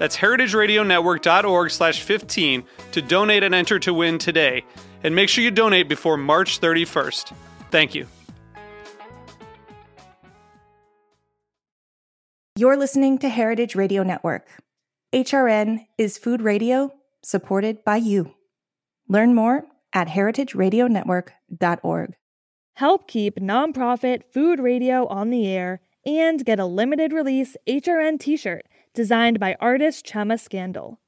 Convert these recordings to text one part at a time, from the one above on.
That's heritageradionetwork.org slash 15 to donate and enter to win today. And make sure you donate before March 31st. Thank you. You're listening to Heritage Radio Network. HRN is food radio supported by you. Learn more at heritageradionetwork.org. Help keep nonprofit food radio on the air and get a limited release HRN t shirt designed by artist Chema Scandal.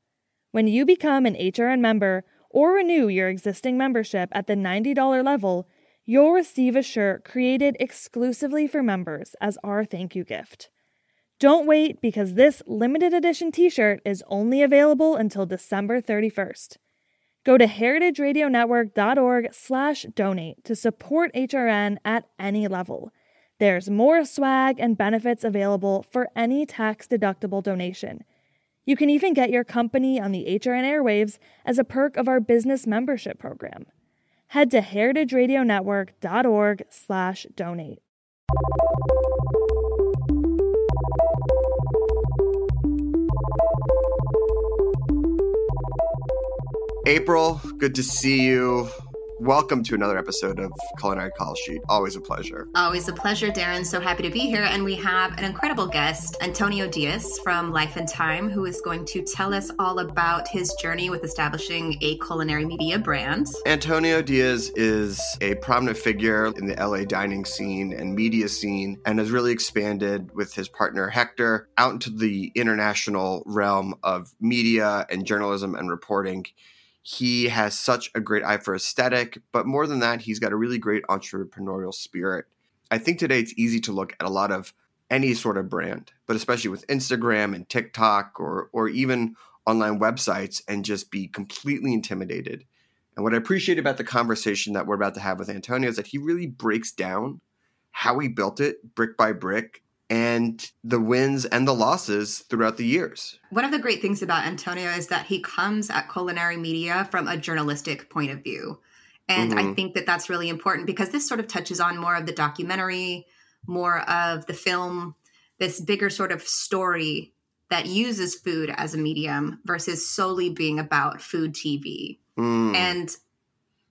When you become an HRN member or renew your existing membership at the $90 level, you'll receive a shirt created exclusively for members as our thank you gift. Don't wait because this limited edition t-shirt is only available until December 31st. Go to heritageradionetwork.org slash donate to support HRN at any level. There's more swag and benefits available for any tax-deductible donation. You can even get your company on the HRN airwaves as a perk of our business membership program. Head to heritageradionetwork.org slash donate. April, good to see you. Welcome to another episode of Culinary Call Sheet. Always a pleasure. Always a pleasure, Darren. So happy to be here. And we have an incredible guest, Antonio Diaz from Life and Thyme, who is going to tell us all about his journey with establishing a culinary media brand. Antonio Diaz is a prominent figure in the LA dining scene and media scene and has really expanded with his partner Hector out into the international realm of media and journalism and reporting. He has such a great eye for aesthetic, but more than that, he's got a really great entrepreneurial spirit. I think today it's easy to look at a lot of any sort of brand, but especially with Instagram and TikTok or or even online websites and just be completely intimidated. And what I appreciate about the conversation that we're about to have with Antonio is that he really breaks down how he built it brick by brick and the wins and the losses throughout the years. One of the great things about Antonio is that he comes at culinary media from a journalistic point of view. And mm-hmm. I think that that's really important because this sort of touches on more of the documentary, more of the film, this bigger sort of story that uses food as a medium versus solely being about food TV. Mm. And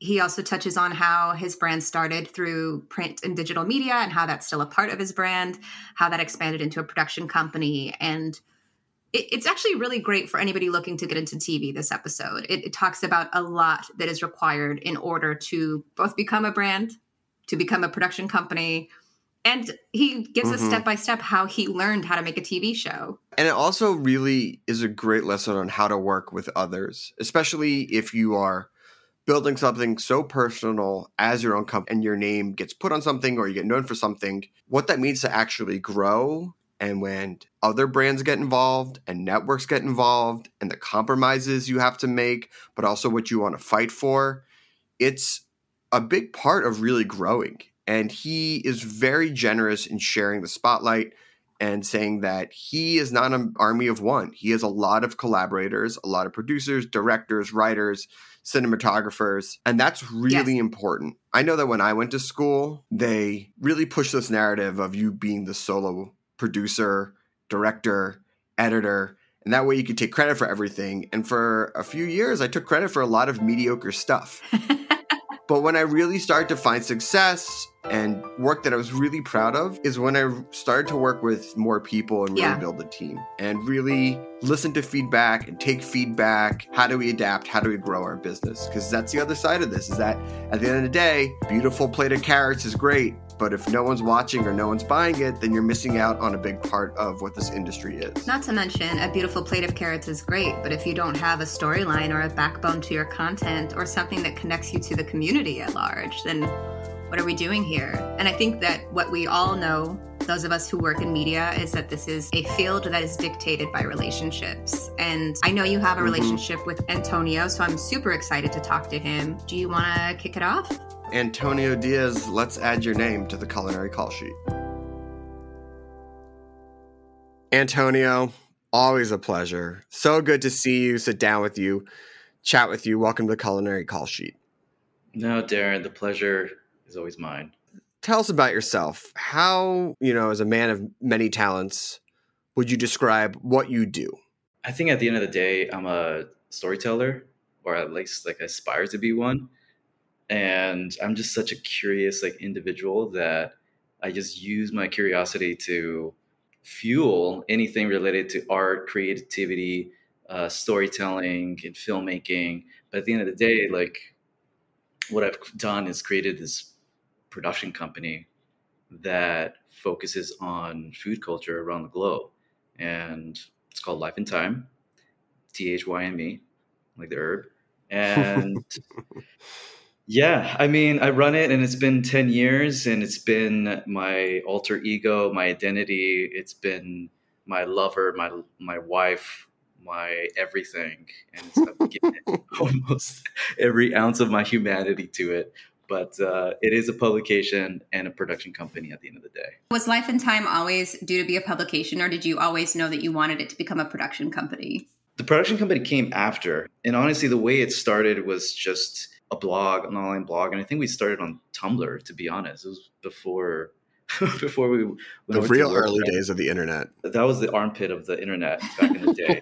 he also touches on how his brand started through print and digital media and how that's still a part of his brand, how that expanded into a production company. And it, it's actually really great for anybody looking to get into TV this episode. It, it talks about a lot that is required in order to both become a brand, to become a production company, and he gives mm-hmm. us step by step how he learned how to make a TV show. And it also really is a great lesson on how to work with others, especially if you are building something so personal as your own company and your name gets put on something or you get known for something, what that means to actually grow. And when other brands get involved and networks get involved and the compromises you have to make, but also what you want to fight for, it's a big part of really growing. And he is very generous in sharing the spotlight and saying that he is not an army of one. He has a lot of collaborators, a lot of producers, directors, writers cinematographers. And that's really yes. important. I know that when I went to school, they really pushed this narrative of you being the solo producer, director, editor. And that way you could take credit for everything. And for a few years, I took credit for a lot of mediocre stuff. But when I really started to find success and work that I was really proud of is when I started to work with more people and really yeah. build a team and really listen to feedback and take feedback. How do we adapt? How do we grow our business? Because that's the other side of this is that at the end of the day, beautiful plate of carrots is great, but if no one's watching or no one's buying it, then you're missing out on a big part of what this industry is. Not to mention, a beautiful plate of carrots is great, but if you don't have a storyline or a backbone to your content or something that connects you to the community at large, then what are we doing here? And I think that what we all know, those of us who work in media, is that this is a field that is dictated by relationships. And I know you have a mm-hmm. relationship with Antonio, so I'm super excited to talk to him. Do you want to kick it off? Antonio Diaz, let's add your name to the culinary call sheet. Antonio, always a pleasure. So good to see you, sit down with you, chat with you. Welcome to the culinary call sheet. No, Darren, the pleasure is always mine. Tell us about yourself. How, you know, as a man of many talents, would you describe what you do? I think at the end of the day, I'm a storyteller, or at least like aspire to be one and i'm just such a curious like individual that i just use my curiosity to fuel anything related to art creativity uh, storytelling and filmmaking. But at the end of the day like what i've done is created this production company that focuses on food culture around the globe and it's called life and thyme t-h-y-m-e like the herb and Yeah, I mean, I run it and it's been 10 years and it's been my alter ego, my identity, it's been my lover, my my wife, my everything and I've given almost every ounce of my humanity to it. But uh, it is a publication and a production company at the end of the day. Was Life and Thyme always due to be a publication, or did you always know that you wanted it to become a production company? The production company came after. And honestly, the way it started was just a blog, an online blog, and I think we started on Tumblr. To be honest, it was before before we the real early days of the internet. That was the armpit of the internet back in the day.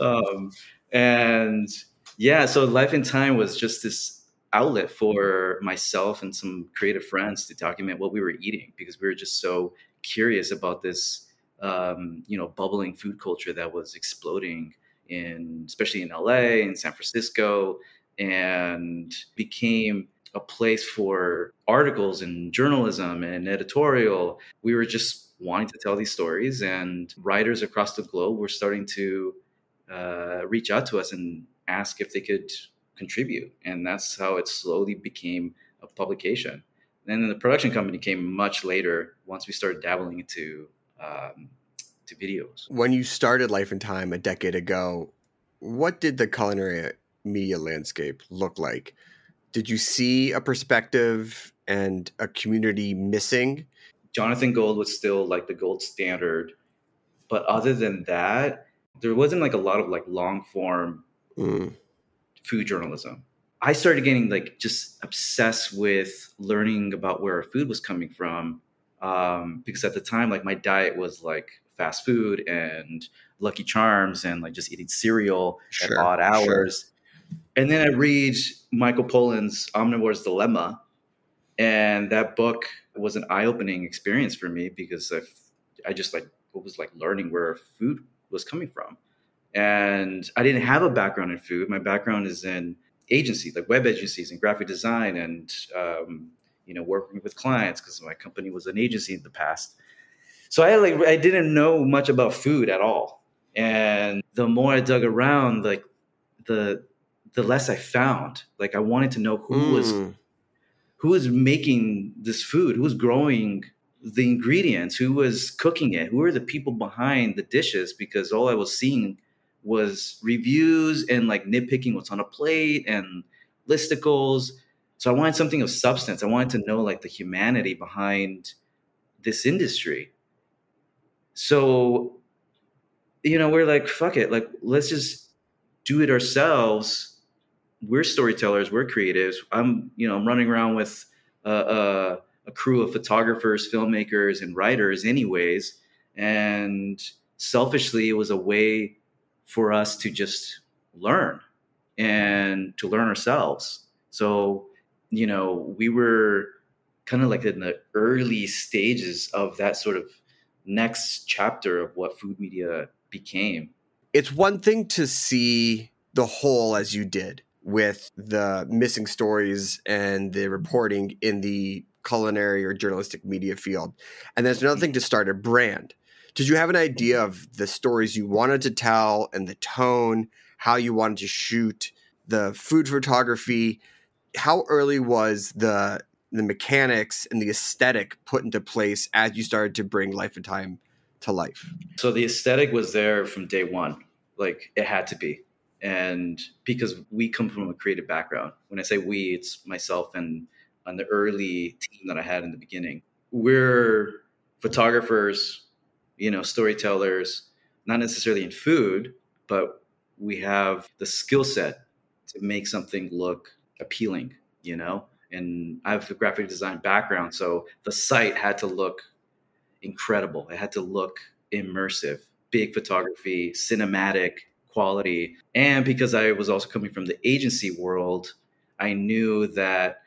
um, and yeah, so Life in Thyme was just this outlet for myself and some creative friends to document what we were eating because we were just so curious about this, um, you know, bubbling food culture that was exploding in especially in LA and San Francisco and became a place for articles and journalism and editorial. We were just wanting to tell these stories, and writers across the globe were starting to uh, reach out to us and ask if they could contribute. And that's how it slowly became a publication. And then the production company came much later once we started dabbling into um, to videos. When you started Life and Thyme a decade ago, what did the culinary media landscape look like? Did you see a perspective and a community missing? Jonathan Gold was still like the gold standard, but other than that, there wasn't like a lot of like long form mm. food journalism. I started getting like just obsessed with learning about where our food was coming from um, because at the time, like my diet was like fast food and Lucky Charms and like just eating cereal sure, at odd hours. Sure. And then I read Michael Pollan's Omnivore's Dilemma, and that book was an eye-opening experience for me because I, I just like it was like learning where food was coming from, and I didn't have a background in food. My background is in agencies, like web agencies and graphic design, and um, you know working with clients because my company was an agency in the past. So I like I didn't know much about food at all. And the more I dug around, like the the less I found. Like I wanted to know who mm. was who was making this food, who was growing the ingredients, who was cooking it, who were the people behind the dishes, because all I was seeing was reviews and like nitpicking what's on a plate and listicles. So I wanted something of substance. I wanted to know like the humanity behind this industry. So, you know, we're like, fuck it. Like, let's just do it ourselves. We're storytellers. We're creatives. I'm, you know, I'm running around with a, crew of photographers, filmmakers, and writers, anyways. And selfishly, it was a way for us to just learn and to learn ourselves. So, you know, we were kind of like in the early stages of that sort of next chapter of what food media became. It's one thing to see the whole as you did with the missing stories and the reporting in the culinary or journalistic media field. And there's another thing to start a brand. Did you have an idea of the stories you wanted to tell and the tone, how you wanted to shoot, the food photography? How early was the the mechanics and the aesthetic put into place as you started to bring Life and Thyme to life? So the aesthetic was there from day one. Like it had to be. And because we come from a creative background. When I say we, it's myself and on the early team that I had in the beginning. We're photographers, you know, storytellers, not necessarily in food, but we have the skill set to make something look appealing, you know? And I have a graphic design background, so the site had to look incredible. It had to look immersive, big photography, cinematic quality. And because I was also coming from the agency world, I knew that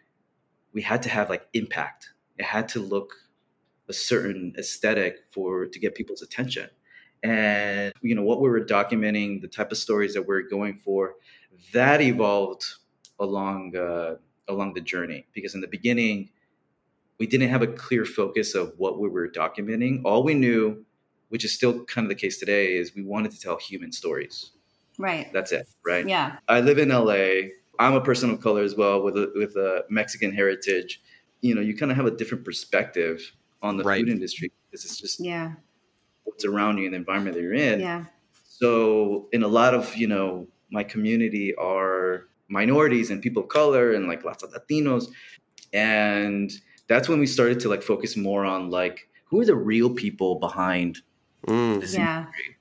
we had to have like impact. It had to look a certain aesthetic for to get people's attention. And you know what we were documenting, the type of stories that we are going for, that evolved along uh, along the journey. Because in the beginning, we didn't have a clear focus of what we were documenting. All we knew, which is still kind of the case today, is we wanted to tell human stories. Right. That's it. Right. Yeah. I live in LA. I'm a person of color as well with a, with a Mexican heritage. You know, you kind of have a different perspective on the right. food industry because it's just yeah what's around you and the environment that you're in. Yeah. So in a lot of you know my community are minorities and people of color and like lots of Latinos, and that's when we started to like focus more on like who are the real people behind mm. this yeah. industry?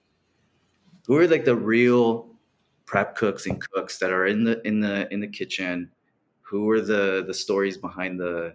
Who are like the real prep cooks and cooks that are in the in the in the kitchen who are the the stories behind the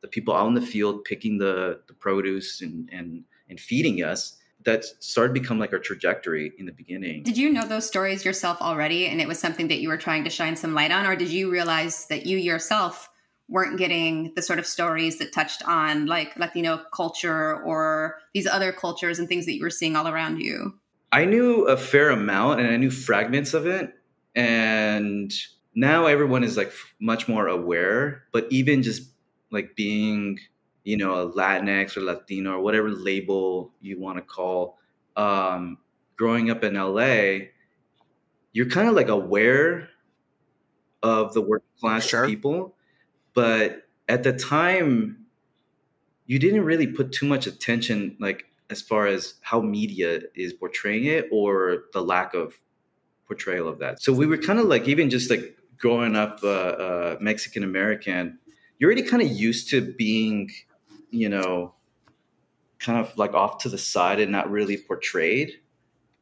the people out in the field picking the the produce and and and feeding us that started to become like our trajectory in the beginning. Did you know those stories yourself already and it was something that you were trying to shine some light on or did you realize that you yourself weren't getting the sort of stories that touched on like Latino culture or these other cultures and things that you were seeing all around you? I knew a fair amount and I knew fragments of it. And now everyone is like much more aware. But even just like being, you know, a Latinx or Latino or whatever label you want to call, um, growing up in LA, you're kind of like aware of the working class sure. people. But at the time, you didn't really put too much attention like as far as how media is portraying it or the lack of portrayal of that. So we were kind of like even just like growing up uh, uh, Mexican American, you're already kind of used to being, you know, kind of like off to the side and not really portrayed,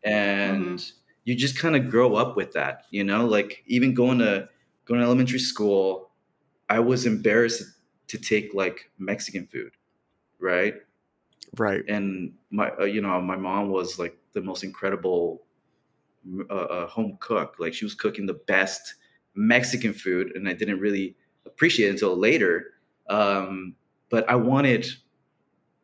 and mm-hmm. you just kind of grow up with that. You know, like even going to going to elementary school, I was embarrassed to take like Mexican food, right? right and my uh, you know my mom was like the most incredible uh, uh, home cook like she was cooking the best mexican food and i didn't really appreciate it until later um, but i wanted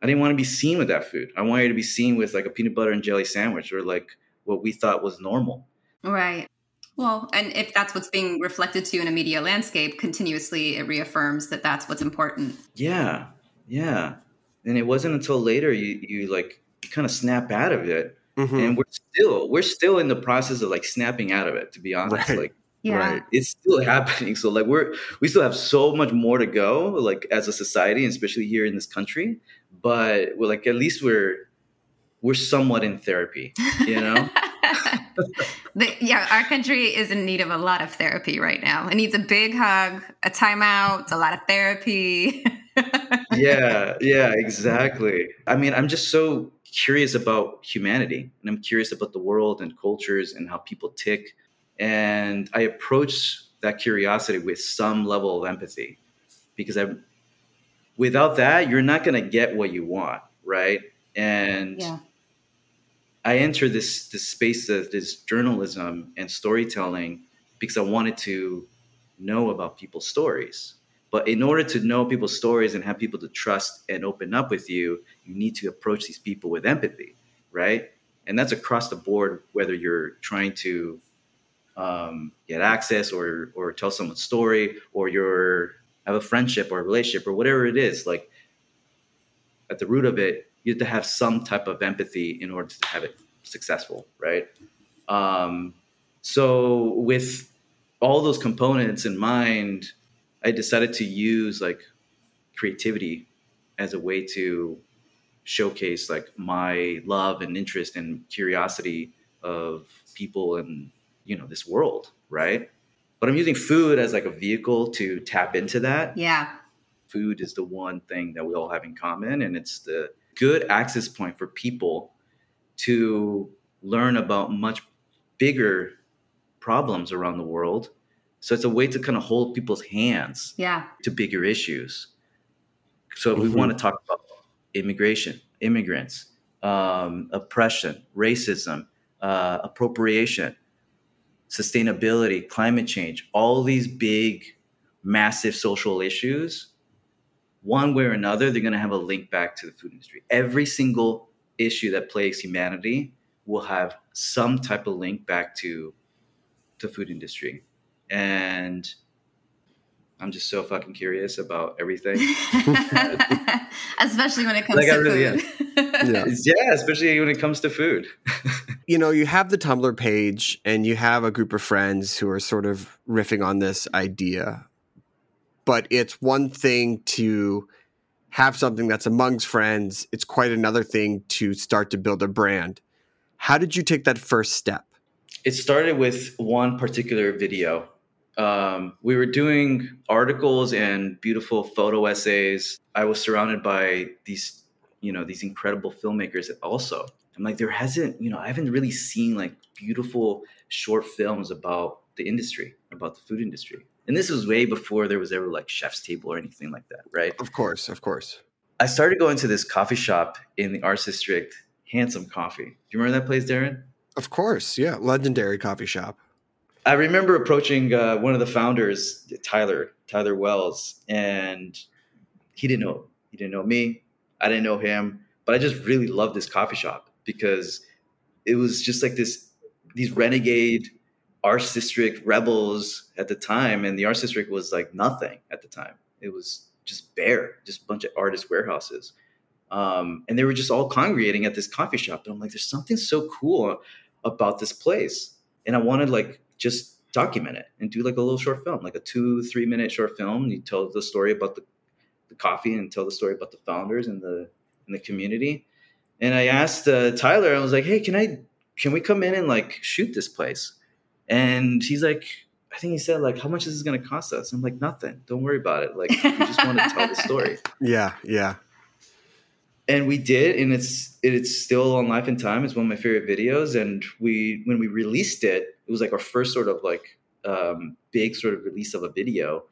i didn't want to be seen with that food. I wanted to be seen with like a peanut butter and jelly sandwich or like what we thought was normal. Right. Well, and if that's what's being reflected to you in a media landscape, continuously it reaffirms that that's what's important. Yeah, yeah. And it wasn't until later you you like you kind of snap out of it. Mm-hmm. and we're still we're still in the process of like snapping out of it to be honest. Right. like yeah. right it's still happening so like we're we still have so much more to go like as a society especially here in this country but we're like at least we're we're somewhat in therapy you know yeah, our country is in need of a lot of therapy right now. It needs a big hug, a timeout, a lot of therapy. yeah, yeah, exactly. I mean, I'm just so curious about humanity and I'm curious about the world and cultures and how people tick. And I approach that curiosity with some level of empathy because I, without that, you're not going to get what you want, right? And yeah. I entered this this space of this journalism and storytelling because I wanted to know about people's stories. But in order to know people's stories and have people to trust and open up with you, you need to approach these people with empathy, right? And that's across the board, whether you're trying to um, get access or or tell someone's story, or you're have a friendship or a relationship or whatever it is. Like at the root of it, you have to have some type of empathy in order to have it successful, right? Um, so with all those components in mind, I decided to use like creativity as a way to showcase like my love and interest and curiosity of people and you know this world, right? But I'm using food as like a vehicle to tap into that. Yeah. Food is the one thing that we all have in common and it's the good access point for people to learn about much bigger problems around the world. So it's a way to kind of hold people's hands yeah. to bigger issues. So mm-hmm. we want to talk about immigration, immigrants, um, oppression, racism, uh, appropriation, sustainability, climate change, all these big, massive social issues, one way or another, they're going to have a link back to the food industry. Every single issue that plagues humanity will have some type of link back to the food industry. And I'm just so fucking curious about everything. especially when it comes like to really food. yeah. yeah, especially when it comes to food. you know, you have the Tumblr page and you have a group of friends who are sort of riffing on this idea. But it's one thing to have something that's amongst friends, it's quite another thing to start to build a brand. How did you take that first step? It started with one particular video. Um, we were doing articles and beautiful photo essays. I was surrounded by these, you know, these incredible filmmakers also. I'm like, there hasn't, you know, I haven't really seen like beautiful short films about the industry, about the food industry. And this was way before there was ever like Chef's Table or anything like that, right? Of course, of course. I started going to this coffee shop in the Arts District Handsome Coffee. Do you remember that place, Darren? Of course, yeah, legendary coffee shop. I remember approaching uh, one of the founders, Tyler, Tyler Wells, and he didn't know he didn't know me. I didn't know him, but I just really loved this coffee shop because it was just like this these renegade arts district rebels at the time, and the arts district was like nothing at the time. It was just bare, just a bunch of artist warehouses. Um, and they were just all congregating at this coffee shop. And I'm like, there's something so cool about this place. And I wanted like just document it and do like a little short film, like a two, three minute short film. You tell the story about the, the coffee and tell the story about the founders and the and the community. And I asked uh, Tyler, I was like, hey, can I can we come in and like shoot this place? And he's like, I think he said like, how much is this going to cost us? I'm like, nothing. Don't worry about it. Like, we just want to tell the story. Yeah, yeah and we did and it's it's still on life and thyme it's one of my favorite videos and we when we released it it was like our first sort of like um, big sort of release of a video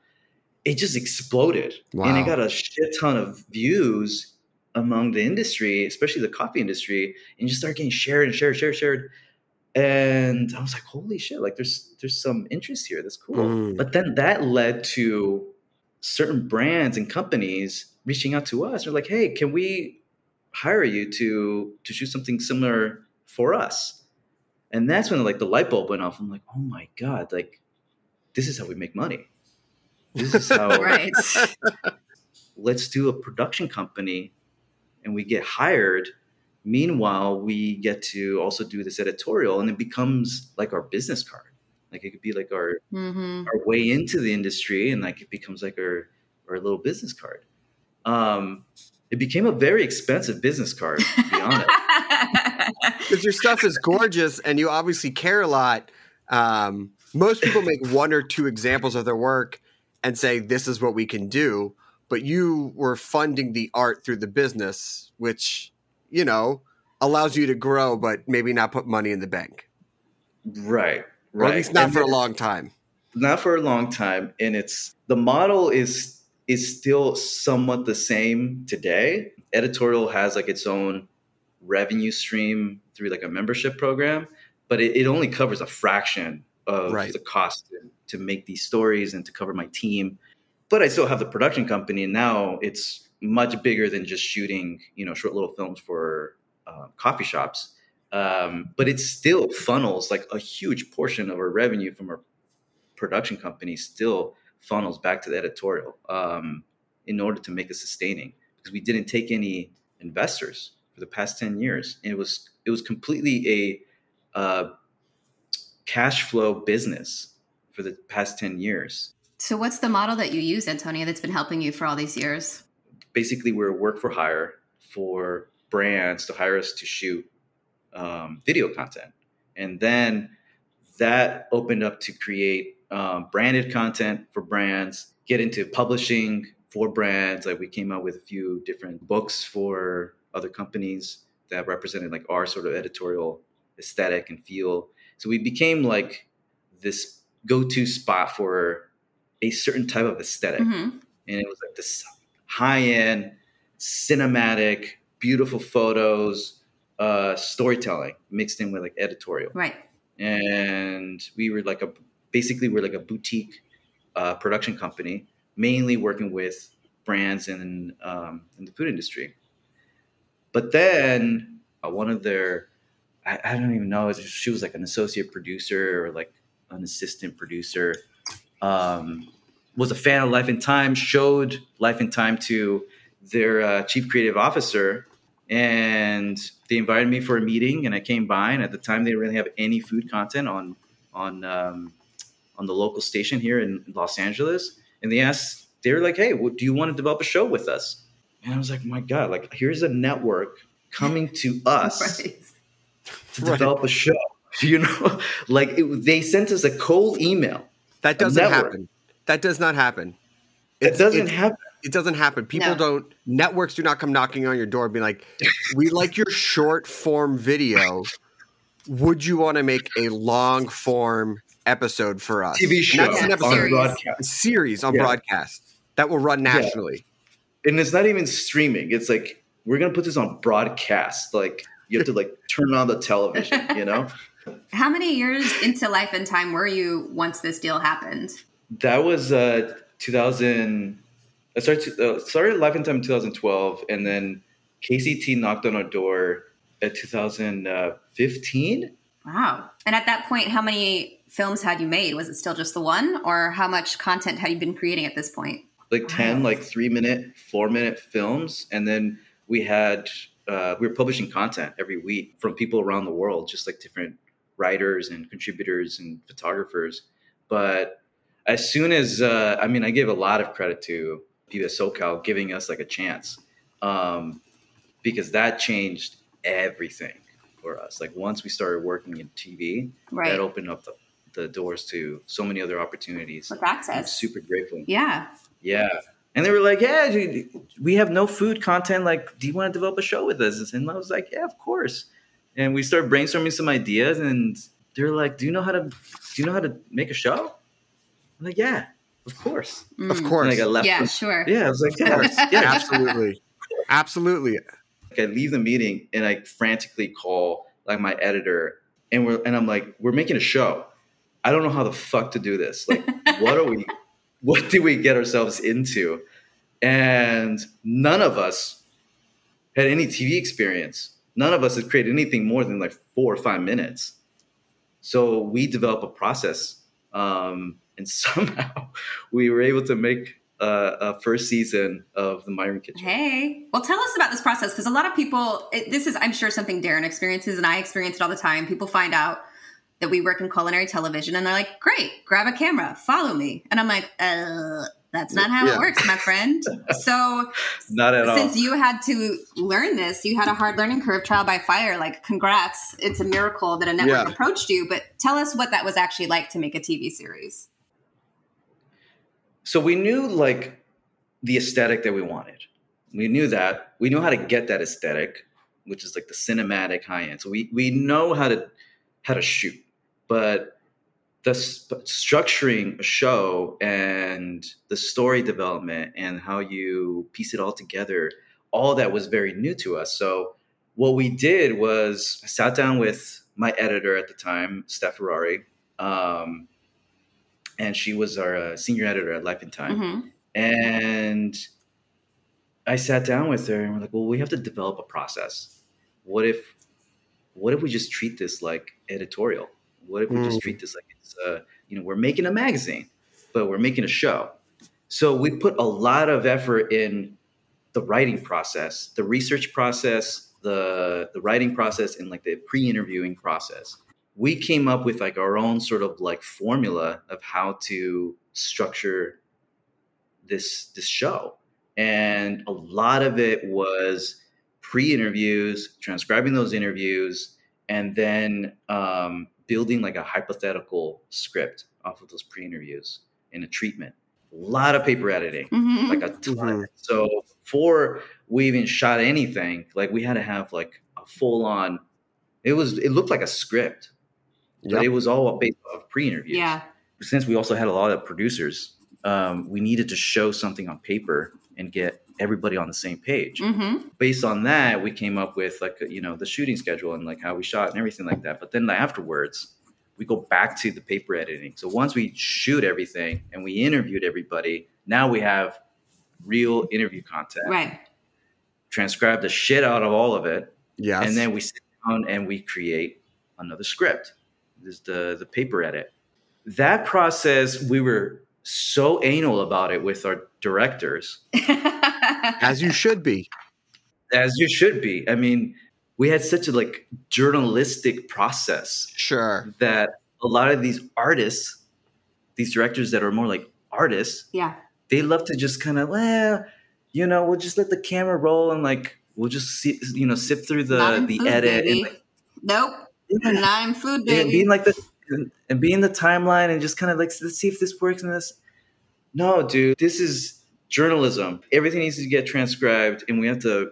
it just exploded wow. and it got a shit ton of views among the industry especially the coffee industry and just start getting shared and shared shared shared. And i was like holy shit like there's there's some interest here. That's cool. Mm. but then that led to certain brands and companies reaching out to us. They're like hey can we hire you to to shoot something similar for us? And that's when like the light bulb went off. I'm like oh my god like this is how we make money. This is how right. let's do a production company and we get hired meanwhile we get to also do this editorial and it becomes like our business card like it could be like our mm-hmm. our way into the industry and like it becomes like our our little business card um it became a very expensive business card, to be honest. Because your stuff is gorgeous and you obviously care a lot. Um, most people make one or two examples of their work and say, this is what we can do. But you were funding the art through the business, which, you know, allows you to grow, but maybe not put money in the bank. Right. Right. Or at least not and for a long time. Not for a long time. And it's the model is is still somewhat the same today. Editorial has like its own revenue stream through like a membership program, but it, it only covers a fraction of Right. the cost to, to make these stories and to cover my team. But I still have the production company, and now it's much bigger than just shooting, you know, short little films for uh, coffee shops. Um, but it still funnels like a huge portion of our revenue from our production company still funnels back to the editorial um, in order to make it sustaining because we didn't take any investors for the past 10 years and it was it was completely a uh, cash flow business for the past 10 years So, what's the model that you use, Antonio, that's been helping you for all these years? basically we're work for hire for brands to hire us to shoot um, video content. And then that opened up to create um, branded content for brands get into publishing for brands. Like we came out with a few different books for other companies that represented like our sort of editorial aesthetic and feel. So we became like this go-to spot for a certain type of aesthetic Mm-hmm. and it was like this high-end cinematic beautiful photos uh storytelling mixed in with like editorial Right. and we were like a basically we're like a boutique uh, production company mainly working with brands in um, in the food industry but then uh, one of their I, I don't even know she was like an associate producer or like an assistant producer um, was a fan of life in thyme showed life in thyme to their uh, chief creative officer and they invited me for a meeting and i came by and at the time they didn't really have any food content on on um, on the local station here in los angeles and they asked they were like hey what, do you want to develop a show with us and i was like my god like here's a network coming to us Right. to Right. develop a show you know like it, they sent us a cold email That doesn't happen. That does not happen. it doesn't it's- happen It doesn't happen. People No. don't. Networks do not come knocking on your door and be like, "We like your short form video. Would you want to make a long form episode for us?" tv show that's an episode, on series. broadcast a series on Yeah. broadcast that will run nationally. and it's not even streaming. It's like we're gonna put this on broadcast. Like you have to like turn on the television, you know. How many years into life and thyme were you once this deal happened? That was uh 2000. I started uh, started Life in Thyme in 2012, and then KCET knocked on our door at 2015. Wow. And at that point, how many films had you made? Was it still just the one, or how much content had you been creating at this point? like 10 Wow. like three minute four minute films and then we had uh, we were publishing content every week from people around the world just like different writers and contributors and photographers but as soon as uh, i mean i give a lot of credit to pbs socal giving us like a chance um, because that changed everything for us like once we started working in tv Right. that opened up the, the doors to so many other opportunities With I'm super grateful Yeah. yeah. And they were like, yeah, dude, we have no food content. Like, do you want to develop a show with us? And I was like, yeah, of course. And we started brainstorming some ideas and they're like, do you know how to, do you know how to make a show? I'm like, yeah, of course. Of Mm. course, And like, I left. Yeah, them- sure. Yeah. I was like, of yeah, course, yeah. absolutely, absolutely. Like, I leave the meeting and I frantically call like my editor and we're, and I'm like, we're making a show. I don't know how the fuck to do this. Like, what are we, what did we get ourselves into? And none of us had any TV experience. None of us had created anything more than like four or five minutes. So we develop a process, um, and somehow we were able to make uh, a first season of the Migrant Kitchen. Hey, well, tell us about this process because a lot of people, it, this is, I'm sure, something Darren experiences and I experience it all the time. People find out that we work in culinary television and they're like, great, grab a camera, follow me. And I'm like, uh, that's not how Yeah. it works, my friend. so, Not at all. since you had to learn this, you had a hard learning curve, trial by fire. Like, congrats. It's a miracle that a network Yeah. approached you. But tell us what that was actually like to make a TV series. So we knew like the aesthetic that we wanted. We knew that. We knew how to get that aesthetic, which is like the cinematic high end. So we we know how to how to shoot, but the structuring a show and the story development and how you piece it all together, all that was very new to us. So what we did was I sat down with my editor at the time, Steph Ferrari, Um, and she was our uh, senior editor at Life in Thyme. Mm-hmm. And I sat down with her and we're like, well, we have to develop a process. What if, what if we just treat this like editorial? What if we mm. just treat this like it's, uh, you know, we're making a magazine, but we're making a show. So we put a lot of effort in the writing process, the research process, the the writing process, and like the pre-interviewing process. We came up with like our own sort of like formula of how to structure this this show and a lot of it was pre-interviews transcribing those interviews and then um, building like a hypothetical script off of those pre-interviews in a treatment a lot of paper editing mm-hmm. like a ton mm-hmm. so before we even shot anything like we had to have like a full-on it was it looked like a script yep. but it was all based off pre-interviews yeah since we also had a lot of producers um, we needed to show something on paper and get everybody on the same page. Mm-hmm. Based on that, we came up with like you know the shooting schedule and like how we shot and everything like that. But then afterwards, we go back to the paper editing. So once we shoot everything and we interviewed everybody, now we have real interview content. Right. Transcribe the shit out of all of it. Yeah. And then we sit down and we create another script. Is the the paper edit. That process we were so anal about it with our directors. As you should be. As you should be. I mean, we had such a like journalistic process. Sure. That a lot of these artists, these directors that are more like artists, yeah, they love to just kind of, well, you know, we'll just let the camera roll and like we'll just see, you know, sift through the the edit. And, like, nope. Yeah. Not in food, baby. And being like the and, being the timeline and just kind of like let's see if this works in this. No, dude, this is journalism. Everything needs to get transcribed, and we have to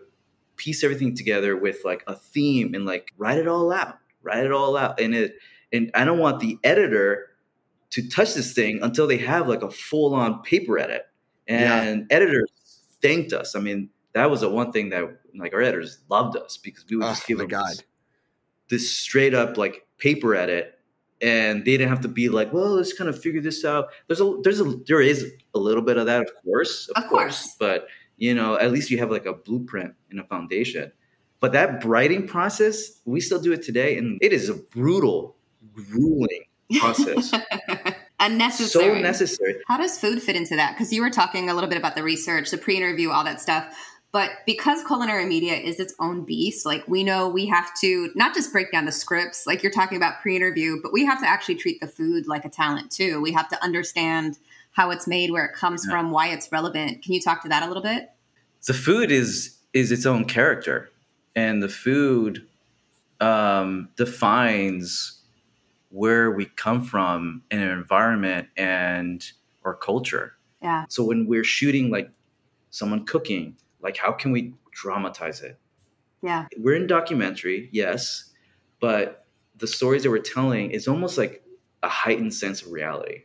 piece everything together with like a theme and like write it all out, write it all out. And it and I don't want the editor to touch this thing until they have like a full on paper edit. And yeah. editors thanked us. I mean, that was the one thing that like our editors loved us because we would just oh, give them this, this straight up like paper edit and they didn't have to be like, well, let's kind of figure this out. There's a there's a there is a little bit of that, of course, of, of course. course, but you know, at least you have like a blueprint and a foundation. But that writing process, we still do it today, and it is a brutal, grueling process. Unnecessary. So necessary. How does food fit into that? Because you were talking a little bit about the research, the pre-interview, all that stuff. But because culinary media is its own beast, like we know we have to not just break down the scripts, like you're talking about pre interview, but we have to actually treat the food like a talent too. We have to understand how it's made, where it comes yeah. from, why it's relevant. Can you talk to that a little bit? The food is is its own character, and the food um, defines where we come from in an environment and our culture. Yeah. So when we're shooting like someone cooking like, how can we dramatize it? Yeah. We're in documentary, yes, but the stories that we're telling is almost like a heightened sense of reality.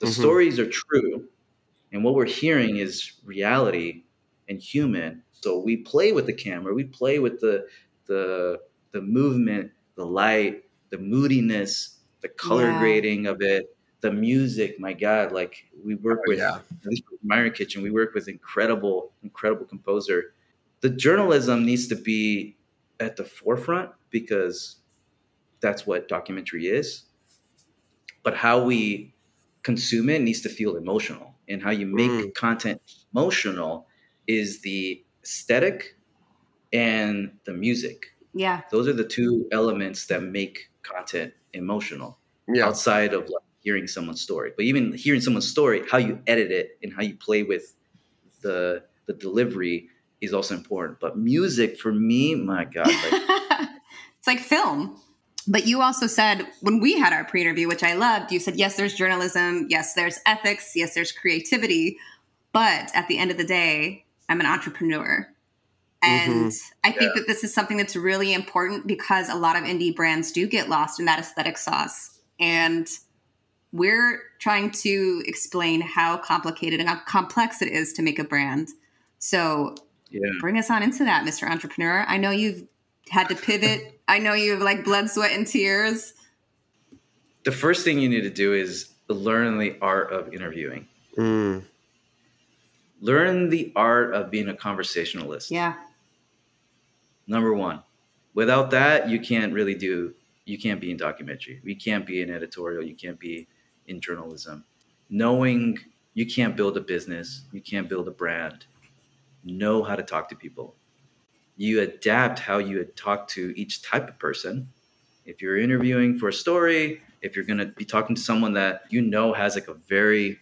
The mm-hmm. stories are true, and what we're hearing is reality and human. So we play with the camera, we play with the the the movement, the light, the moodiness, the color yeah. grading of it, the music, my God, like we work oh, with, yeah. at least with Migrant Kitchen, we work with incredible, incredible composer. The journalism needs to be at the forefront because that's what documentary is. But how we consume it needs to feel emotional. And how you make mm. content emotional is the aesthetic and the music. Yeah. Those are the two elements that make content emotional. Yeah. Outside of like hearing someone's story. But even hearing someone's story, how you edit it and how you play with the the delivery is also important. But music for me, my God, like, it's like film. But you also said when we had our pre-interview, which I loved, you said yes, there's journalism, yes, there's ethics, yes, there's creativity, but at the end of the day, I'm an entrepreneur. And mm-hmm. I think yeah. that this is something that's really important because a lot of indie brands do get lost in that aesthetic sauce. And we're trying to explain how complicated and how complex it is to make a brand. So yeah. bring us on into that, Mr. Entrepreneur. I know you've had to pivot. I know you've like blood, sweat, and tears. the first thing you need to do is learn the art of interviewing. Mm. Learn the art of being a conversationalist. Yeah. Number one. Without that, you can't really do, you can't be in documentary. You can't be in editorial. You can't be in journalism. Knowing you can't build a business, you can't build a brand, know how to talk to people. You adapt how you talk to each type of person. If you're interviewing for a story, if you're going to be talking to someone that you know has like a very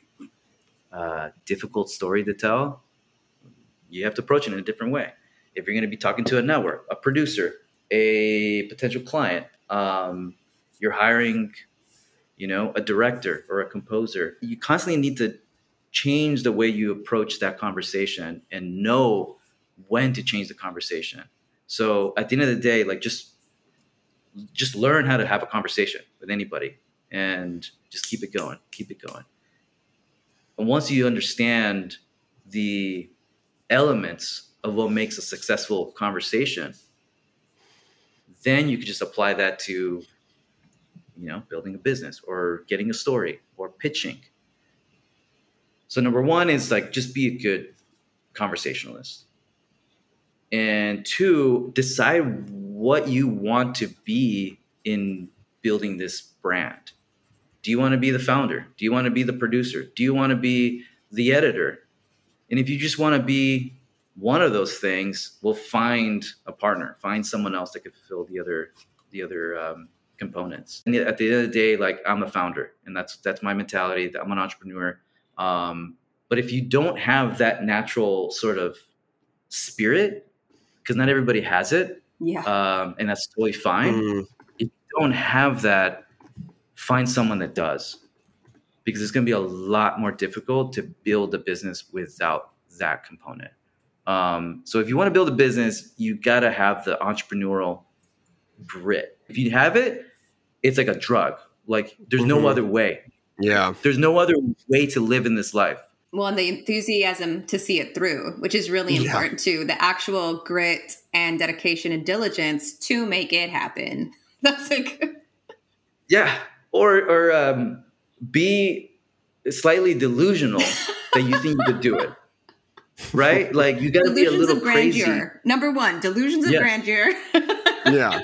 uh, difficult story to tell, you have to approach it in a different way. If you're going to be talking to a network, a producer, a potential client, um, you're hiring, you know, a director or a composer, you constantly need to change the way you approach that conversation and know when to change the conversation. So at the end of the day, like just just learn how to have a conversation with anybody and just keep it going, keep it going. And once you understand the elements of what makes a successful conversation, then you can just apply that to, you know, building a business or getting a story or pitching. So number one is like just be a good conversationalist. And two, decide what you want to be in building this brand. Do you want to be the founder? Do you want to be the producer? Do you want to be the editor? And if you just want to be one of those things, we'll find a partner, find someone else that could fulfill the other the other um, components. And at the end of the day, like I'm a founder, and that's that's my mentality. That I'm an entrepreneur. Um, but if you don't have that natural sort of spirit, because not everybody has it, yeah, um, and that's totally fine. Mm. If you don't have that, find someone that does because it's going to be a lot more difficult to build a business without that component. Um, so if you want to build a business, you got to have the entrepreneurial grit. If you have it, it's like a drug. Like there's mm-hmm. no other way. Yeah. There's no other way to live in this life. Well, and the enthusiasm to see it through, which is really yeah. important too. The actual grit and dedication and diligence to make it happen. That's like, yeah, or or um, be slightly delusional that you think you could do it. Right? Like you got to be a little crazy. Number one, delusions of yes. grandeur. yeah.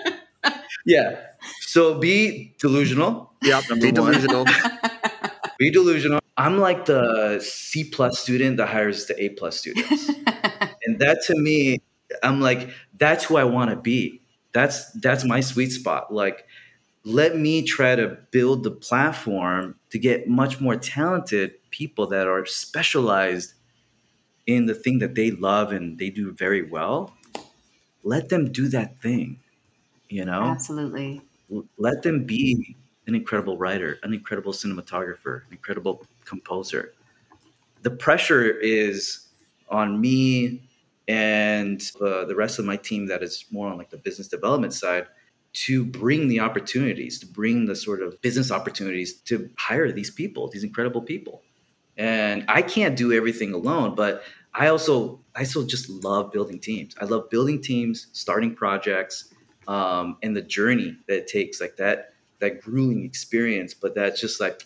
Yeah. So be delusional. Yeah. Be delusional. be delusional. I'm like the C plus student that hires the A plus students, and that to me, I'm like that's who I want to be. That's that's my sweet spot. Like let me try to build the platform to get much more talented people that are specialized in the thing that they love and they do very well let them do that thing you know absolutely let them be an incredible writer an incredible cinematographer an incredible composer the pressure is on me and uh, the rest of my team that is more on like the business development side to bring the opportunities, to bring the sort of business opportunities to hire these people, these incredible people. And I can't do everything alone, but I also I still just love building teams. I love building teams, starting projects, um, and the journey that it takes, like that that grueling experience. But that's just like,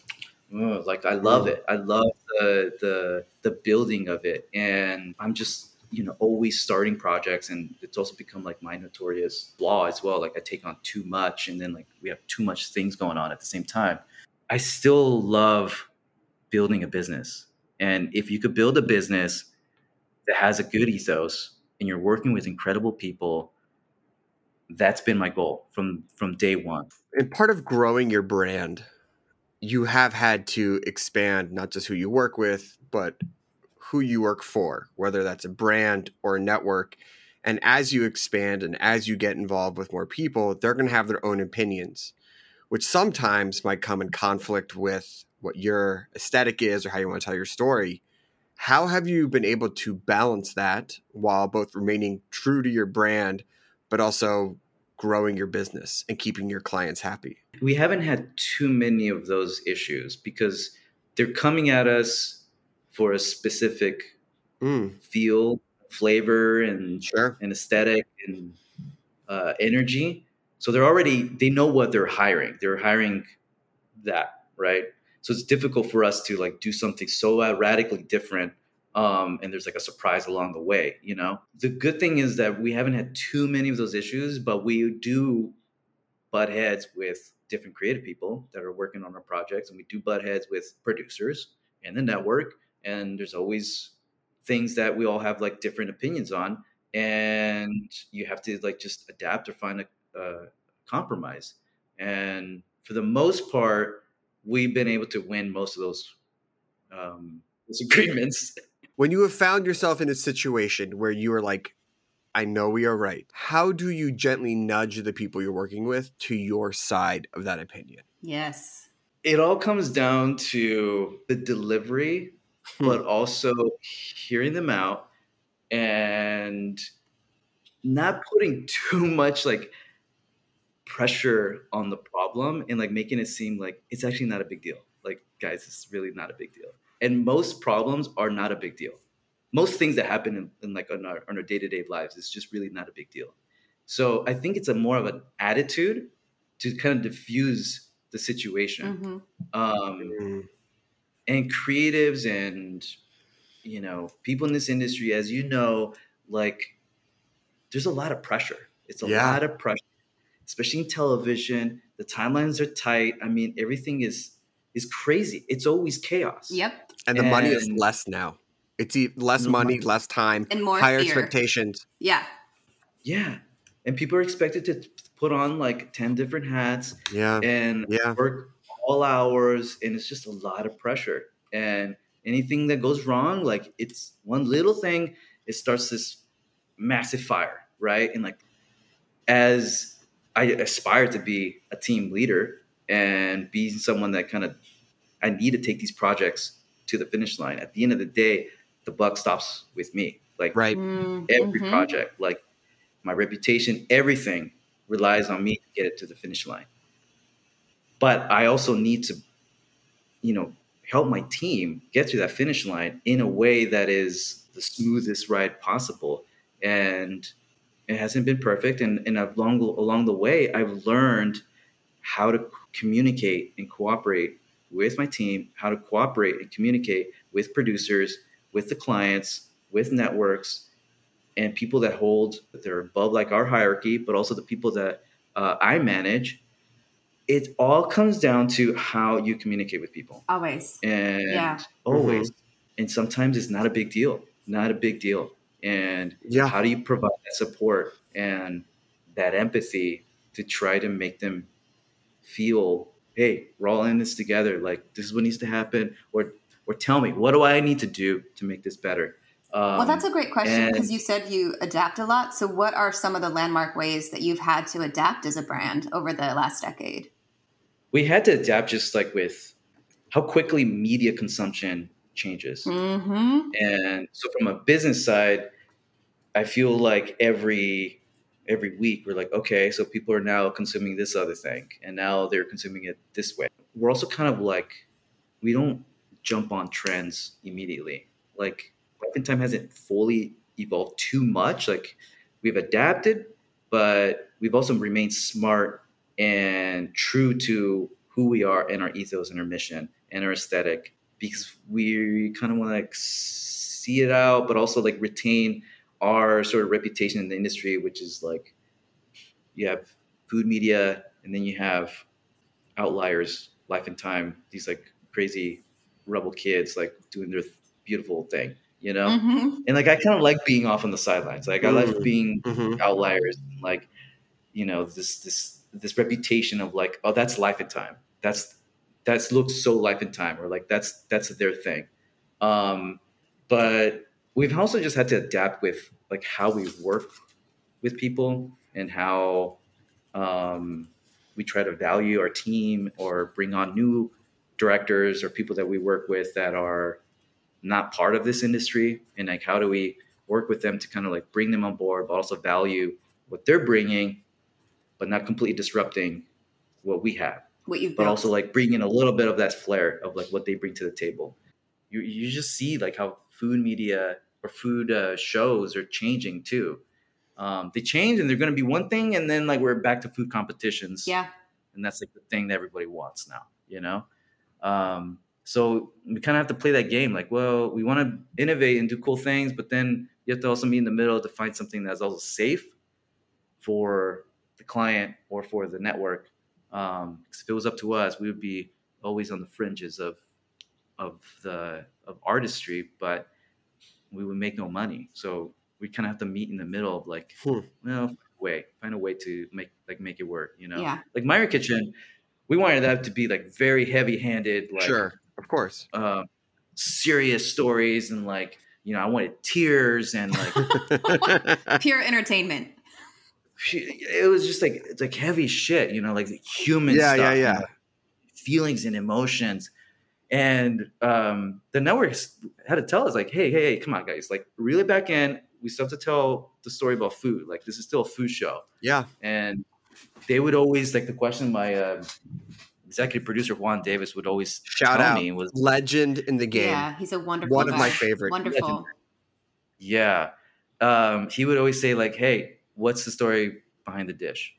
oh, like I love it. I love the the the building of it, and I'm just you know always starting projects and it's also become like my notorious flaw as well like i take on too much and then like we have too much things going on at the same time i still love building a business and if you could build a business that has a good ethos and you're working with incredible people that's been my goal from from day one and part of growing your brand you have had to expand not just who you work with but who you work for, whether that's a brand or a network. And as you expand and as you get involved with more people, they're going to have their own opinions, which sometimes might come in conflict with what your aesthetic is or how you want to tell your story. How have you been able to balance that while both remaining true to your brand, but also growing your business and keeping your clients happy? We haven't had too many of those issues because they're coming at us for a specific mm. feel, flavor, and sure. and aesthetic and uh, energy. So they're already they know what they're hiring. They're hiring that, right? So it's difficult for us to like do something so uh, radically different um, and there's like a surprise along the way you know the good thing is that we haven't had too many of those issues but we do butt heads with different creative people that are working on our projects and we do butt heads with producers and the network and there's always things that we all have like different opinions on and you have to like just adapt or find a, a compromise and for the most part we've been able to win most of those um, disagreements. When you have found yourself in a situation where you are like, I know we are right, how do you gently nudge the people you're working with to your side of that opinion? Yes. It all comes down to the delivery, hmm. but also hearing them out and not putting too much like pressure on the problem and like making it seem like it's actually not a big deal. Like, guys, it's really not a big deal. And most problems are not a big deal. Most things that happen in, in like on our on our day to day lives is just really not a big deal. So I think it's a more of an attitude to kind of diffuse the situation. Mm-hmm. Um, mm-hmm. And creatives and you know people in this industry, as you know, like there's a lot of pressure. It's a yeah. lot of pressure especially in television. The timelines are tight. I mean, everything is is crazy. It's always chaos. Yep. And the and money is less now. It's less money, money, less time, and more higher fear. expectations. Yeah. Yeah. And people are expected to put on like 10 different hats yeah. and yeah. work all hours and it's just a lot of pressure. And anything that goes wrong, like it's one little thing, it starts this massive fire, right? And like as I aspire to be a team leader and be someone that kind of I need to take these projects to the finish line. At the end of the day, the buck stops with me. Like right. Mm, every mm-hmm. project, like my reputation, everything relies on me to get it to the finish line. But I also need to, you know, help my team get to that finish line in a way that is the smoothest ride possible. And it hasn't been perfect and, and I've long, along the way I've learned how to communicate and cooperate with my team, how to cooperate and communicate with producers, with the clients, with networks, and people that hold that they're above like our hierarchy, but also the people that uh, I manage. It all comes down to how you communicate with people. Always. And yeah. always. Mm-hmm. And sometimes it's not a big deal. Not a big deal and yeah. how do you provide that support and that empathy to try to make them feel hey we're all in this together like this is what needs to happen or or tell me what do i need to do to make this better um, well that's a great question because you said you adapt a lot so what are some of the landmark ways that you've had to adapt as a brand over the last decade we had to adapt just like with how quickly media consumption changes. Mm-hmm. And so from a business side, I feel like every every week we're like, okay, so people are now consuming this other thing, and now they're consuming it this way. We're also kind of like we don't jump on trends immediately. Like Life in Thyme hasn't fully evolved too much. Like we've adapted, but we've also remained smart and true to who we are and our ethos and our mission and our aesthetic because we kind of want to like see it out, but also like retain our sort of reputation in the industry, which is like you have food media and then you have outliers, life and thyme, these like crazy rebel kids like doing their beautiful thing, you know? Mm-hmm. And like I kind of like being off on the sidelines. Like I like mm-hmm. being mm-hmm. outliers and like, you know, this this this reputation of like, oh, that's life and thyme. That's that looks so life and thyme or like that's that's their thing um, but we've also just had to adapt with like how we work with people and how um, we try to value our team or bring on new directors or people that we work with that are not part of this industry. And like how do we work with them to kind of like bring them on board but also value what they're bringing but not completely disrupting what we have. What you've but built. also like bringing a little bit of that flair of like what they bring to the table. You you just see like how food media or food uh, shows are changing too um, they change and they're going to be one thing and then like we're back to food competitions yeah and that's like the thing that everybody wants now you know. Um, so we kind of have to play that game. Like, well, we want to innovate and do cool things, but then you have to also meet in the middle to find something that's also safe for the client or for the network. Um, if it was up to us, we would be always on the fringes of of the of artistry, but we would make no money. So we kind of have to meet in the middle of like, hmm. well, way find a way to make like make it work. You know, yeah. like Migrant Kitchen, we wanted that to be like very heavy handed. Like, sure, of course, uh, serious stories and like you know I wanted tears and like pure entertainment it was just like it's like heavy shit, you know, like human yeah, stuff, yeah, yeah, you know, feelings and emotions. And um, the networks had to tell us, like, hey, hey, hey, come on, guys, like, reel it back in. We still have to tell the story about food. Like, this is still a food show. Yeah. And they would always like the question my uh, executive producer Juan Devis would always shout out me was legend in the game. Yeah, he's a wonderful. One guy. of my favorite. Wonderful. Legend. Yeah. Um, he would always say like, "Hey, what's the story behind the dish?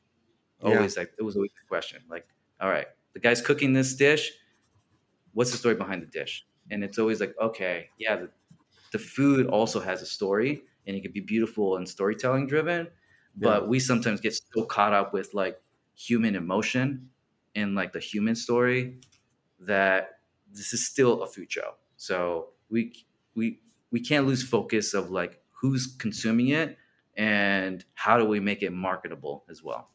Always yeah. like it was always the question. Like, all right, the guy's cooking this dish. What's the story behind the dish? And it's always like, okay, yeah, the, the food also has a story and it can be beautiful and storytelling driven. But yeah. we sometimes get so caught up with like human emotion and like the human story that this is still a food show. So we we we can't lose focus of like who's consuming it and how do we make it marketable as well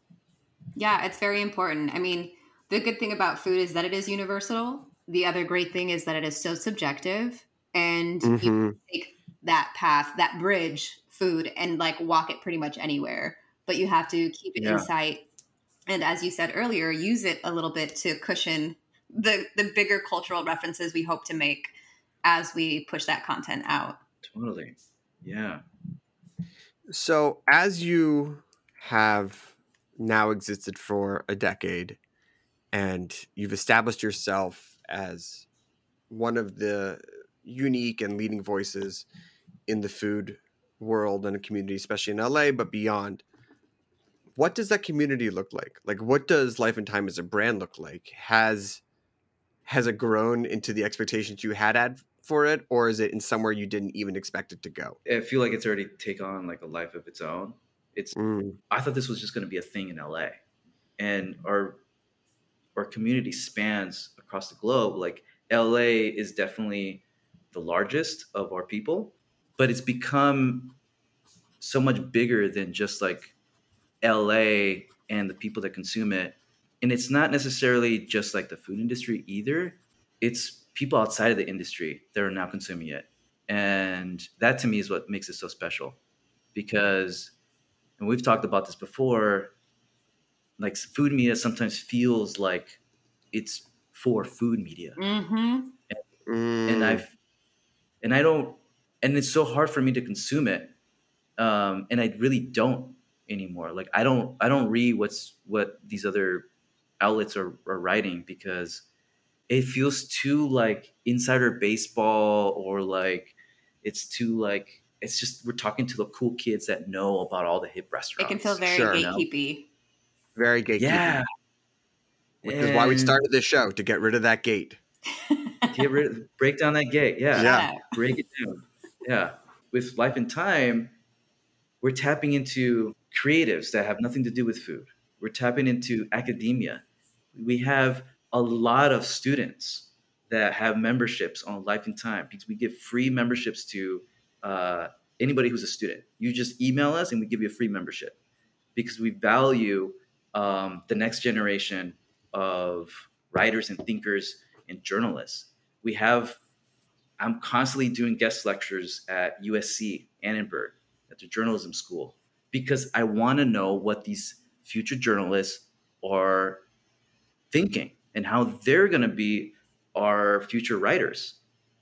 yeah it's very important i mean the good thing about food is that it is universal the other great thing is that it is so subjective and mm-hmm. you take that path that bridge food and like walk it pretty much anywhere but you have to keep it yeah. in sight and as you said earlier use it a little bit to cushion the the bigger cultural references we hope to make as we push that content out totally yeah so, as you have now existed for a decade and you've established yourself as one of the unique and leading voices in the food world and community, especially in LA, but beyond, what does that community look like? Like, what does Life and Thyme as a brand look like? Has has it grown into the expectations you had had for it, or is it in somewhere you didn't even expect it to go? I feel like it's already take on like a life of its own. It's mm. I thought this was just going to be a thing in LA, and our our community spans across the globe. Like LA is definitely the largest of our people, but it's become so much bigger than just like LA and the people that consume it. And it's not necessarily just like the food industry either. It's people outside of the industry that are now consuming it. And that to me is what makes it so special because, and we've talked about this before, like food media sometimes feels like it's for food media. Mm-hmm. And, mm. and, I've, and I don't, and it's so hard for me to consume it. Um, and I really don't anymore. Like I don't, I don't read what's, what these other outlets are, are writing because it feels too like insider baseball or like it's too like it's just we're talking to the cool kids that know about all the hip restaurants. It can feel very sure, gatekeepy. Very gatekeepy. Yeah. Which is why we started this show to get rid of that gate. get rid break down that gate. Yeah. Yeah. Break it down. Yeah. With life and thyme, we're tapping into creatives that have nothing to do with food. We're tapping into academia. We have a lot of students that have memberships on Life and Thyme because we give free memberships to uh, anybody who's a student. You just email us and we give you a free membership because we value um, the next generation of writers and thinkers and journalists. We have, I'm constantly doing guest lectures at USC Annenberg at the journalism school because I want to know what these future journalists are thinking and how they're going to be our future writers.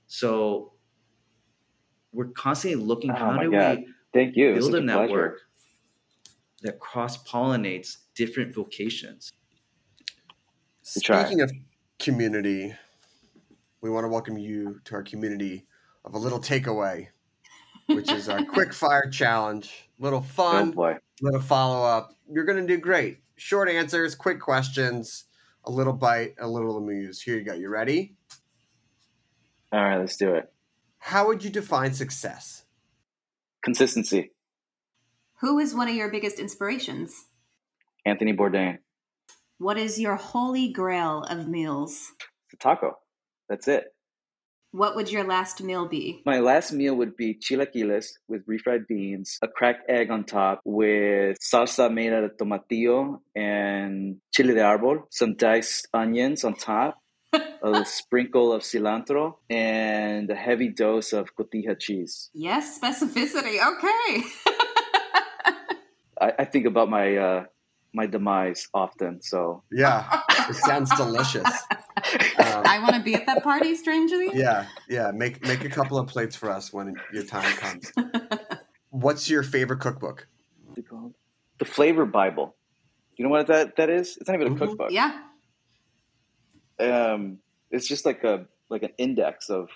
So we're constantly looking oh how do God. we Thank you. build a, a network that cross pollinates different vocations. Speaking of community, we want to welcome you to our community of a little takeaway, which is our quick fire challenge. Little fun, oh little follow up. You're going to do great. Short answers, quick questions a little bite, a little amuse. Here you go. You ready? All right, let's do it. How would you define success? Consistency. Who is one of your biggest inspirations? Anthony Bourdain. What is your holy grail of meals? It's a taco. That's it. What would your last meal be? My last meal would be chilaquiles with refried beans, a cracked egg on top with salsa made out of tomatillo and chile de árbol, some diced onions on top, a sprinkle of cilantro, and a heavy dose of cotija cheese. Yes, specificity. Okay. I, I, think about my uh, my demise often. So yeah, it sounds delicious. Um, I want to be at that party. Strangely, yeah, yeah. Make make a couple of plates for us when your time comes. What's your favorite cookbook? The Flavor Bible. You know what that that is? It's not even a mm-hmm. cookbook. Yeah. Um, it's just like a like an index of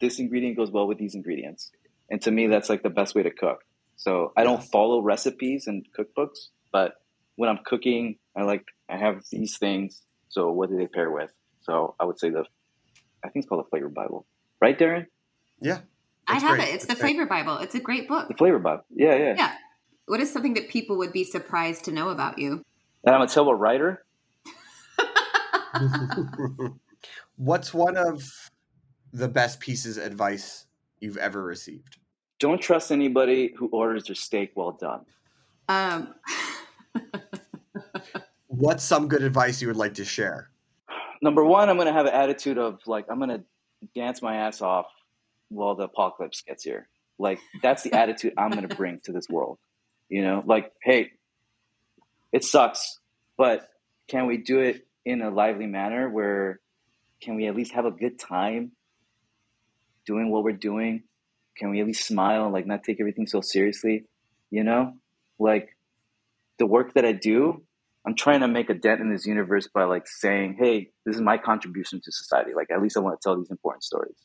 this ingredient goes well with these ingredients, and to me, that's like the best way to cook. So I don't follow recipes and cookbooks, but when I'm cooking, I like I have these things. So what do they pair with? So I would say the I think it's called the Flavor Bible, right, Darren? Yeah, I have great. it. It's the Flavor Bible. It's a great book. The Flavor Bible. Yeah, yeah. Yeah. What is something that people would be surprised to know about you? That I'm a terrible writer. What's one of the best pieces of advice you've ever received? Don't trust anybody who orders their steak well done. Um What's some good advice you would like to share? Number one, I'm going to have an attitude of like, I'm going to dance my ass off while the apocalypse gets here. Like, that's the attitude I'm going to bring to this world. You know, like, hey, it sucks, but can we do it in a lively manner where can we at least have a good time doing what we're doing? Can we at least smile, and like, not take everything so seriously? You know, like, the work that I do, I'm trying to make a dent in this universe by like saying, hey, this is my contribution to society. Like, at least I want to tell these important stories.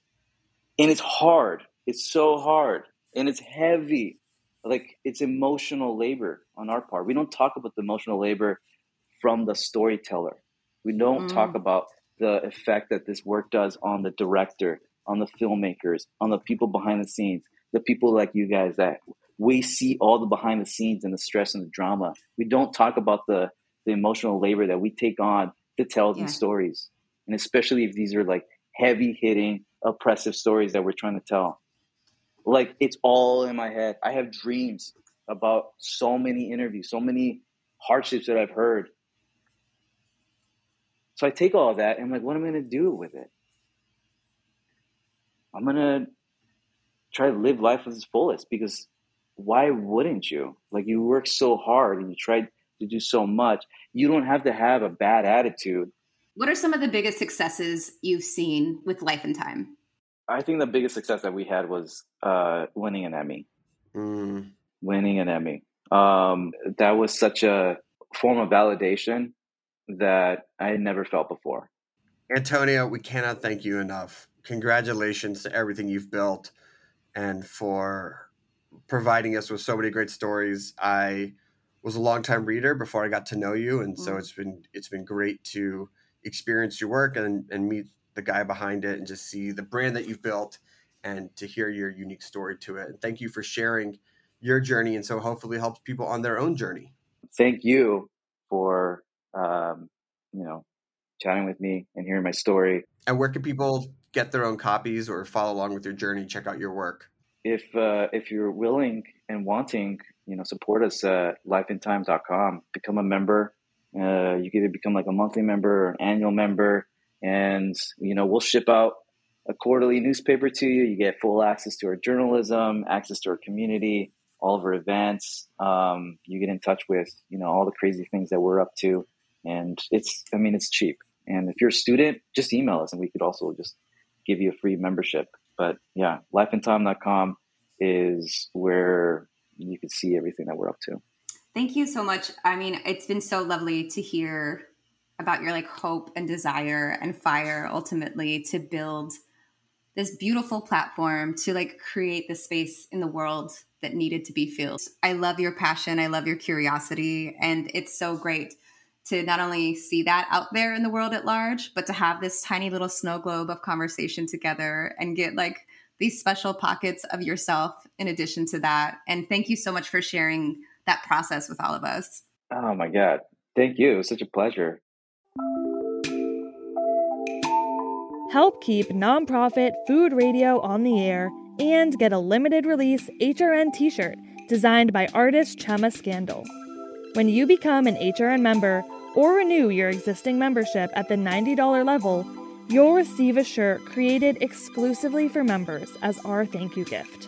And it's hard. It's so hard. And it's heavy. Like, it's emotional labor on our part. We don't talk about the emotional labor from the storyteller. We don't mm. talk about the effect that this work does on the director, on the filmmakers, on the people behind the scenes, the people like you guys that we see all the behind the scenes and the stress and the drama. We don't talk about the the emotional labor that we take on to tell yeah. these stories, and especially if these are like heavy hitting, oppressive stories that we're trying to tell. Like it's all in my head. I have dreams about so many interviews, so many hardships that I've heard. So I take all of that and I'm like, what am I going to do with it? I'm going to try to live life at its fullest because why wouldn't you? Like you work so hard and you tried to do so much. You don't have to have a bad attitude. What are some of the biggest successes you've seen with Life and Thyme? I think the biggest success that we had was uh, winning an Emmy. Mm. Winning an Emmy. Um, that was such a form of validation that I had never felt before. Antonio, we cannot thank you enough. Congratulations to everything you've built and for providing us with so many great stories. I was a longtime reader before I got to know you, and mm. so it's been it's been great to experience your work and and meet the guy behind it and just see the brand that you've built and to hear your unique story to it. And thank you for sharing your journey, and so hopefully helps people on their own journey. Thank you for um, you know chatting with me and hearing my story. And where can people get their own copies or follow along with your journey? Check out your work if uh, if you're willing and wanting, you know, support us at lifeandthyme.com. Become a member. Uh, you can either become like a monthly member or an annual member, and you know we'll ship out a quarterly newspaper to you. You get full access to our journalism, access to our community, all of our events. Um, you get in touch with you know all the crazy things that we're up to, and it's I mean it's cheap. And if you're a student, just email us, and we could also just give you a free membership. But yeah, lifeandthyme.com is where you can see everything that we're up to. Thank you so much. I mean, it's been so lovely to hear about your like hope and desire and fire ultimately to build this beautiful platform to like create the space in the world that needed to be filled. I love your passion. I love your curiosity. And it's so great to not only see that out there in the world at large, but to have this tiny little snow globe of conversation together and get like these special pockets of yourself in addition to that. And thank you so much for sharing that process with all of us. Oh my God. Thank you. It was such a pleasure. Help keep nonprofit food radio on the air and get a limited release HRN t shirt designed by artist Chema Scandal. When you become an HRN member or renew your existing membership at the $90 level, you'll receive a shirt created exclusively for members as our thank you gift.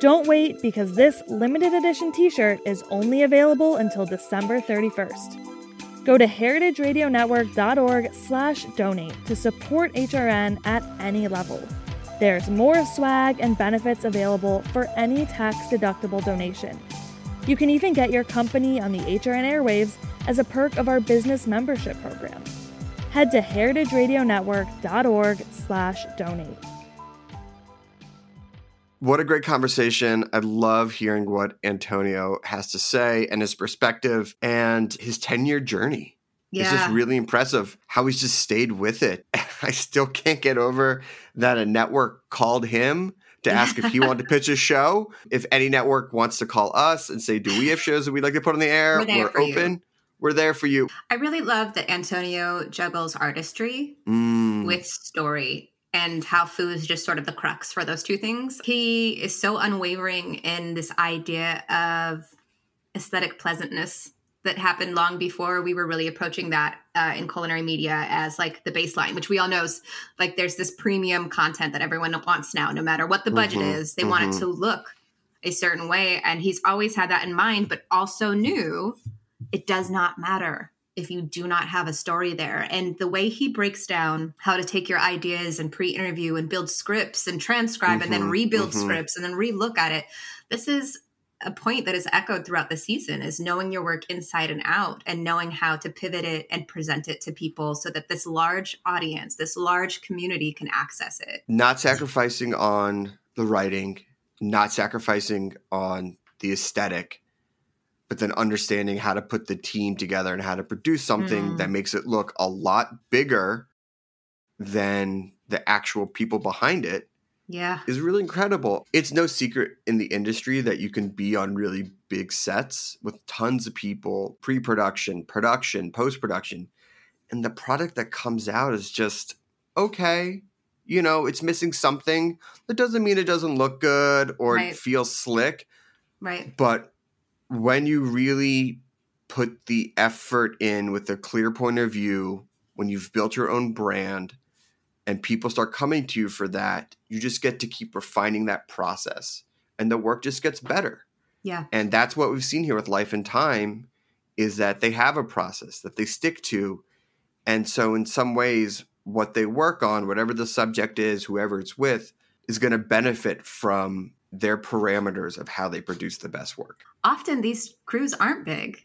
Don't wait because this limited edition t shirt is only available until December 31st. Go to heritageradionetwork.org slash donate to support HRN at any level. There's more swag and benefits available for any tax deductible donation. You can even get your company on the HRN airwaves as a perk of our business membership program. Head to heritageradionetwork.org slash donate. What a great conversation. I love hearing what Antonio has to say and his perspective and his 10 year journey. Yeah. It's just really impressive how he's just stayed with it. I still can't get over that a network called him to ask if he wanted to pitch a show. If any network wants to call us and say, Do we have shows that we'd like to put on the air? We're, We're open. You. We're there for you. I really love that Antonio juggles artistry mm. with story and how food is just sort of the crux for those two things. He is so unwavering in this idea of aesthetic pleasantness that happened long before we were really approaching that uh, in culinary media as like the baseline, which we all know is like there's this premium content that everyone wants now, no matter what the budget mm-hmm, is. They mm-hmm. want it mm-hmm. to look a certain way. And he's always had that in mind, but also knew it does not matter if you do not have a story there. And the way he breaks down how to take your ideas and pre interview and build scripts and transcribe mm-hmm, and then mm-hmm, rebuild mm-hmm. scripts and then relook at it. This is a point that is echoed throughout the season is knowing your work inside and out and knowing how to pivot it and present it to people so that this large audience, this large community can access it. Not sacrificing on the writing, not sacrificing on the aesthetic, but then understanding how to put the team together and how to produce something mm. that makes it look a lot bigger than the actual people behind it yeah. is really incredible. It's no secret in the industry that you can be on really big sets with tons of people pre-production production post-production and the product that comes out is just okay. You know it's missing something. That doesn't mean it doesn't look good or right. feel slick right. but when you really put the effort in with a clear point of view, when you've built your own brand and people start coming to you for that, you just get to keep refining that process and the work just gets better. Yeah. And that's what we've seen here with Life and Thyme is that they have a process that they stick to. And so in some ways what they work on, whatever the subject is, whoever it's with, is going to benefit from their parameters of how they produce the best work. Often these crews aren't big.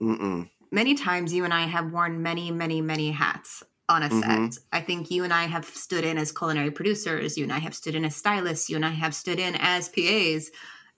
Mm-mm. Many times you and I have worn many, many, many hats on a mm-hmm. set. I think you and I have stood in as culinary producers. You and I have stood in as stylists. You and I have stood in as PAs,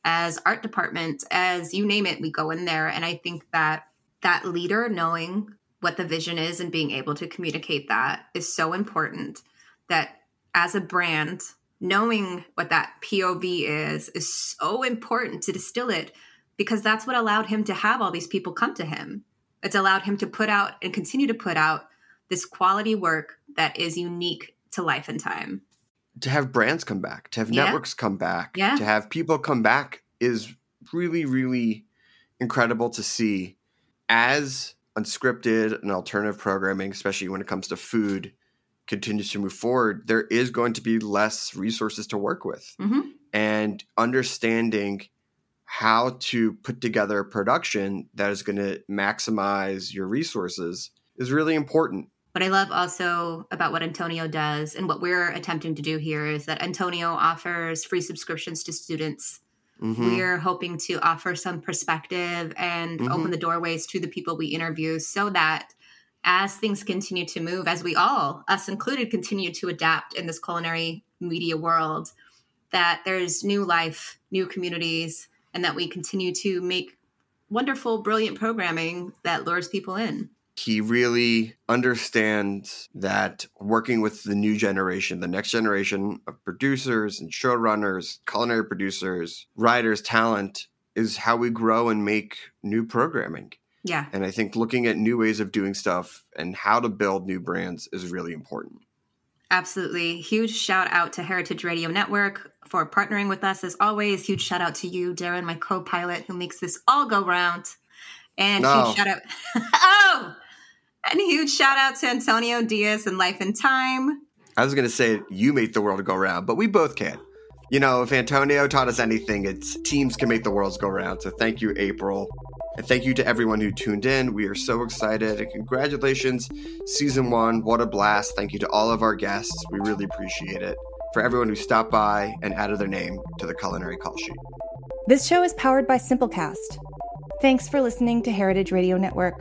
as art department, as you name it. We go in there. And I think that that leader knowing what the vision is and being able to communicate that is so important that as a brand, knowing what that POV is is so important to distill it because that's what allowed him to have all these people come to him. It's allowed him to put out and continue to put out this quality work that is unique to life and thyme. To have brands come back, to have yeah. networks come back, yeah. to have people come back is really, really incredible to see as unscripted and alternative programming, especially when it comes to food, continues to move forward, there is going to be less resources to work with. Mm-hmm. And understanding how to put together a production that is going to maximize your resources is really important. What I love also about what Antonio does and what we're attempting to do here is that Antonio offers free subscriptions to students. Mm-hmm. We're hoping to offer some perspective and mm-hmm. open the doorways to the people we interview so that as things continue to move, as we all, us included, continue to adapt in this culinary media world, that there's new life, new communities, and that we continue to make wonderful, brilliant programming that lures people in. He really understands that working with the new generation, the next generation of producers and showrunners, culinary producers, writers, talent is how we grow and make new programming. Yeah. And I think looking at new ways of doing stuff and how to build new brands is really important. Absolutely. Huge shout out to Heritage Radio Network for partnering with us as always. Huge shout out to you, Darren, my co pilot, who makes this all go round. And no. huge shout out. oh! And huge shout out to Antonio Diaz and Life and Thyme. I was going to say you make the world go round, but we both can. You know, if Antonio taught us anything, it's teams can make the worlds go round. So thank you, April. And thank you to everyone who tuned in. We are so excited. And congratulations, season one. What a blast. Thank you to all of our guests. We really appreciate it. For everyone who stopped by and added their name to the culinary call sheet. This show is powered by Simplecast. Thanks for listening to Heritage Radio Network,